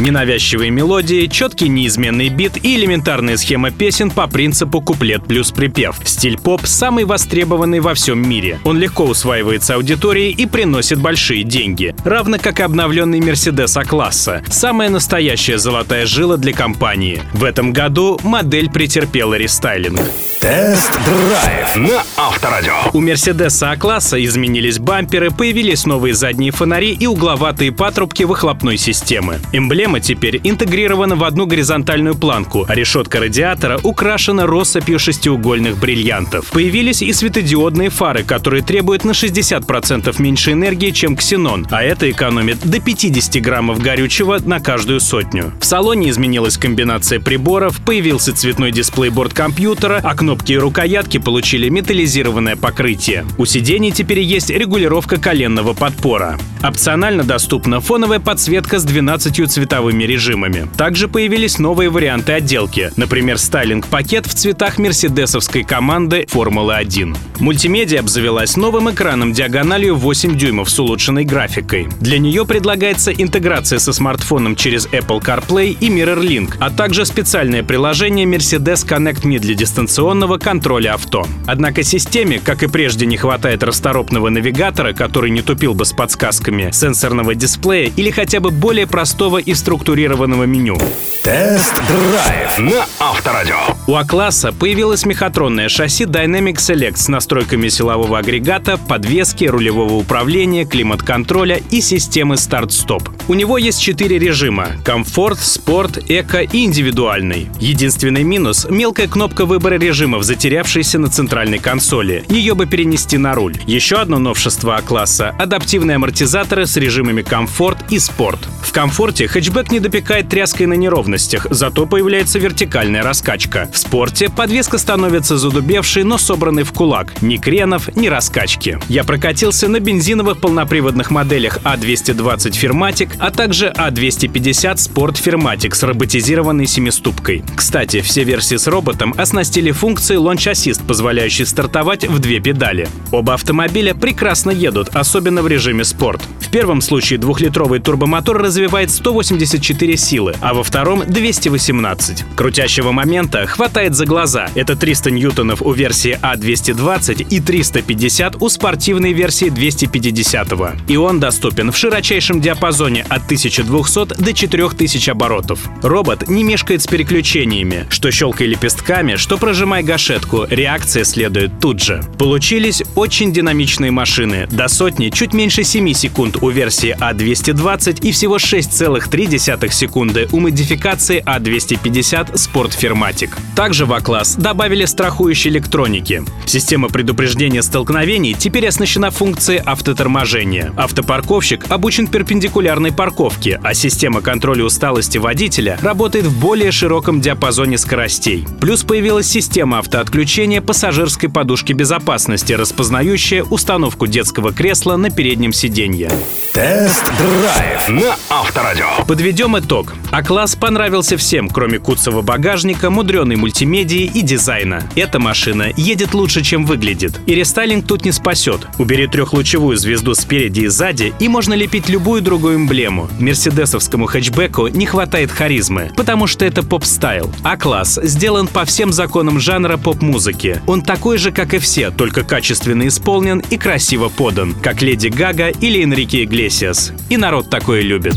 Ненавязчивые мелодии, четкий неизменный бит и элементарная схема песен по принципу куплет плюс припев. Стиль поп самый востребованный во всем мире. Он легко усваивается аудиторией и приносит большие деньги. Равно как и обновленный Mercedes А-класса. Самая настоящая золотая жила для компании. В этом году модель претерпела рестайлинг. Тест-драйв на Авторадио. У Mercedes А-класса изменились бамперы, появились новые задние фонари и угловатые патрубки выхлопной системы. Эмблема теперь интегрирована в одну горизонтальную планку, а решетка радиатора украшена россыпью шестиугольных бриллиантов. Появились и светодиодные фары, которые требуют на 60% меньше энергии, чем ксенон, а это экономит до 50 граммов горючего на каждую сотню. В салоне изменилась комбинация приборов, появился цветной дисплей-борд компьютера, а кнопки и рукоятки получили металлизированное покрытие. У сидений теперь есть регулировка коленного подпора. Опционально доступна фоновая подсветка с 12 цветовыми режимами. Также появились новые варианты отделки, например, стайлинг-пакет в цветах мерседесовской команды Формулы-1. Мультимедиа обзавелась новым экраном диагональю 8 дюймов с улучшенной графикой. Для нее предлагается интеграция со смартфоном через Apple CarPlay и MirrorLink, а также специальное приложение Mercedes Connect Me для дистанционного контроля авто. Однако системе, как и прежде, не хватает расторопного навигатора, который не тупил бы с подсказками, сенсорного дисплея или хотя бы более простого и структурированного меню. Тест-драйв на Авторадио. У А-класса появилось мехатронное шасси Dynamic Select с настройками силового агрегата, подвески, рулевого управления, климат-контроля и системы старт-стоп. У него есть четыре режима — комфорт, спорт, эко и индивидуальный. Единственный минус — мелкая кнопка выбора режимов, затерявшаяся на центральной консоли. Ее бы перенести на руль. Еще одно новшество А-класса — адаптивные амортизаторы с режимами комфорт и спорт. В комфорте хэтчбэк не допекает тряской на неровностях, зато появляется вертикальная раскачка. В спорте подвеска становится задубевшей, но собранной в кулак. Ни кренов, ни раскачки. Я прокатился на бензиновых полноприводных моделях А220 Firmatic, а также А250 Sport Firmatic с роботизированной семиступкой. Кстати, все версии с роботом оснастили функцией Launch Assist, позволяющей стартовать в две педали. Оба автомобиля прекрасно едут, особенно в режиме спорт. В первом случае двухлитровый турбомотор развивает 184 силы, а во втором 218. Крутящего момента хватает за глаза. Это 300 ньютонов у версии А220 и 350 у спортивной версии 250. И он доступен в широчайшем диапазоне от 1200 до 4000 оборотов. Робот не мешкает с переключениями. Что щелкай лепестками, что прожимай гашетку, реакция следует тут же. Получились очень динамичные машины. До сотни чуть меньше 7 секунд у версии А220 и всего 6,3 секунды у модификации А250 Sport Firmatic. Также в А-класс добавили страхующие электроники. Система предупреждения столкновений теперь оснащена функцией автоторможения. Автопарковщик обучен перпендикулярной парковке, а система контроля усталости водителя работает в более широком диапазоне скоростей. Плюс появилась система автоотключения пассажирской подушки безопасности, распознающая установку детского кресла на переднем сиденье. Тест-драйв на Авторадио. Подведем итог. А-класс понравился всем, кроме куцого багажника, мудреной мультимедии и дизайна. Эта машина едет лучше, чем выглядит. И рестайлинг тут не спасет. Убери трехлучевую звезду спереди и сзади, и можно лепить любую другую эмблему. Мерседесовскому хэтчбеку не хватает харизмы, потому что это pop style. А-класс сделан по всем законам жанра поп-музыки. Он такой же, как и все, только качественно исполнен и красиво подан, как Леди Гага или Энрике Иглесиас. И народ такое любит.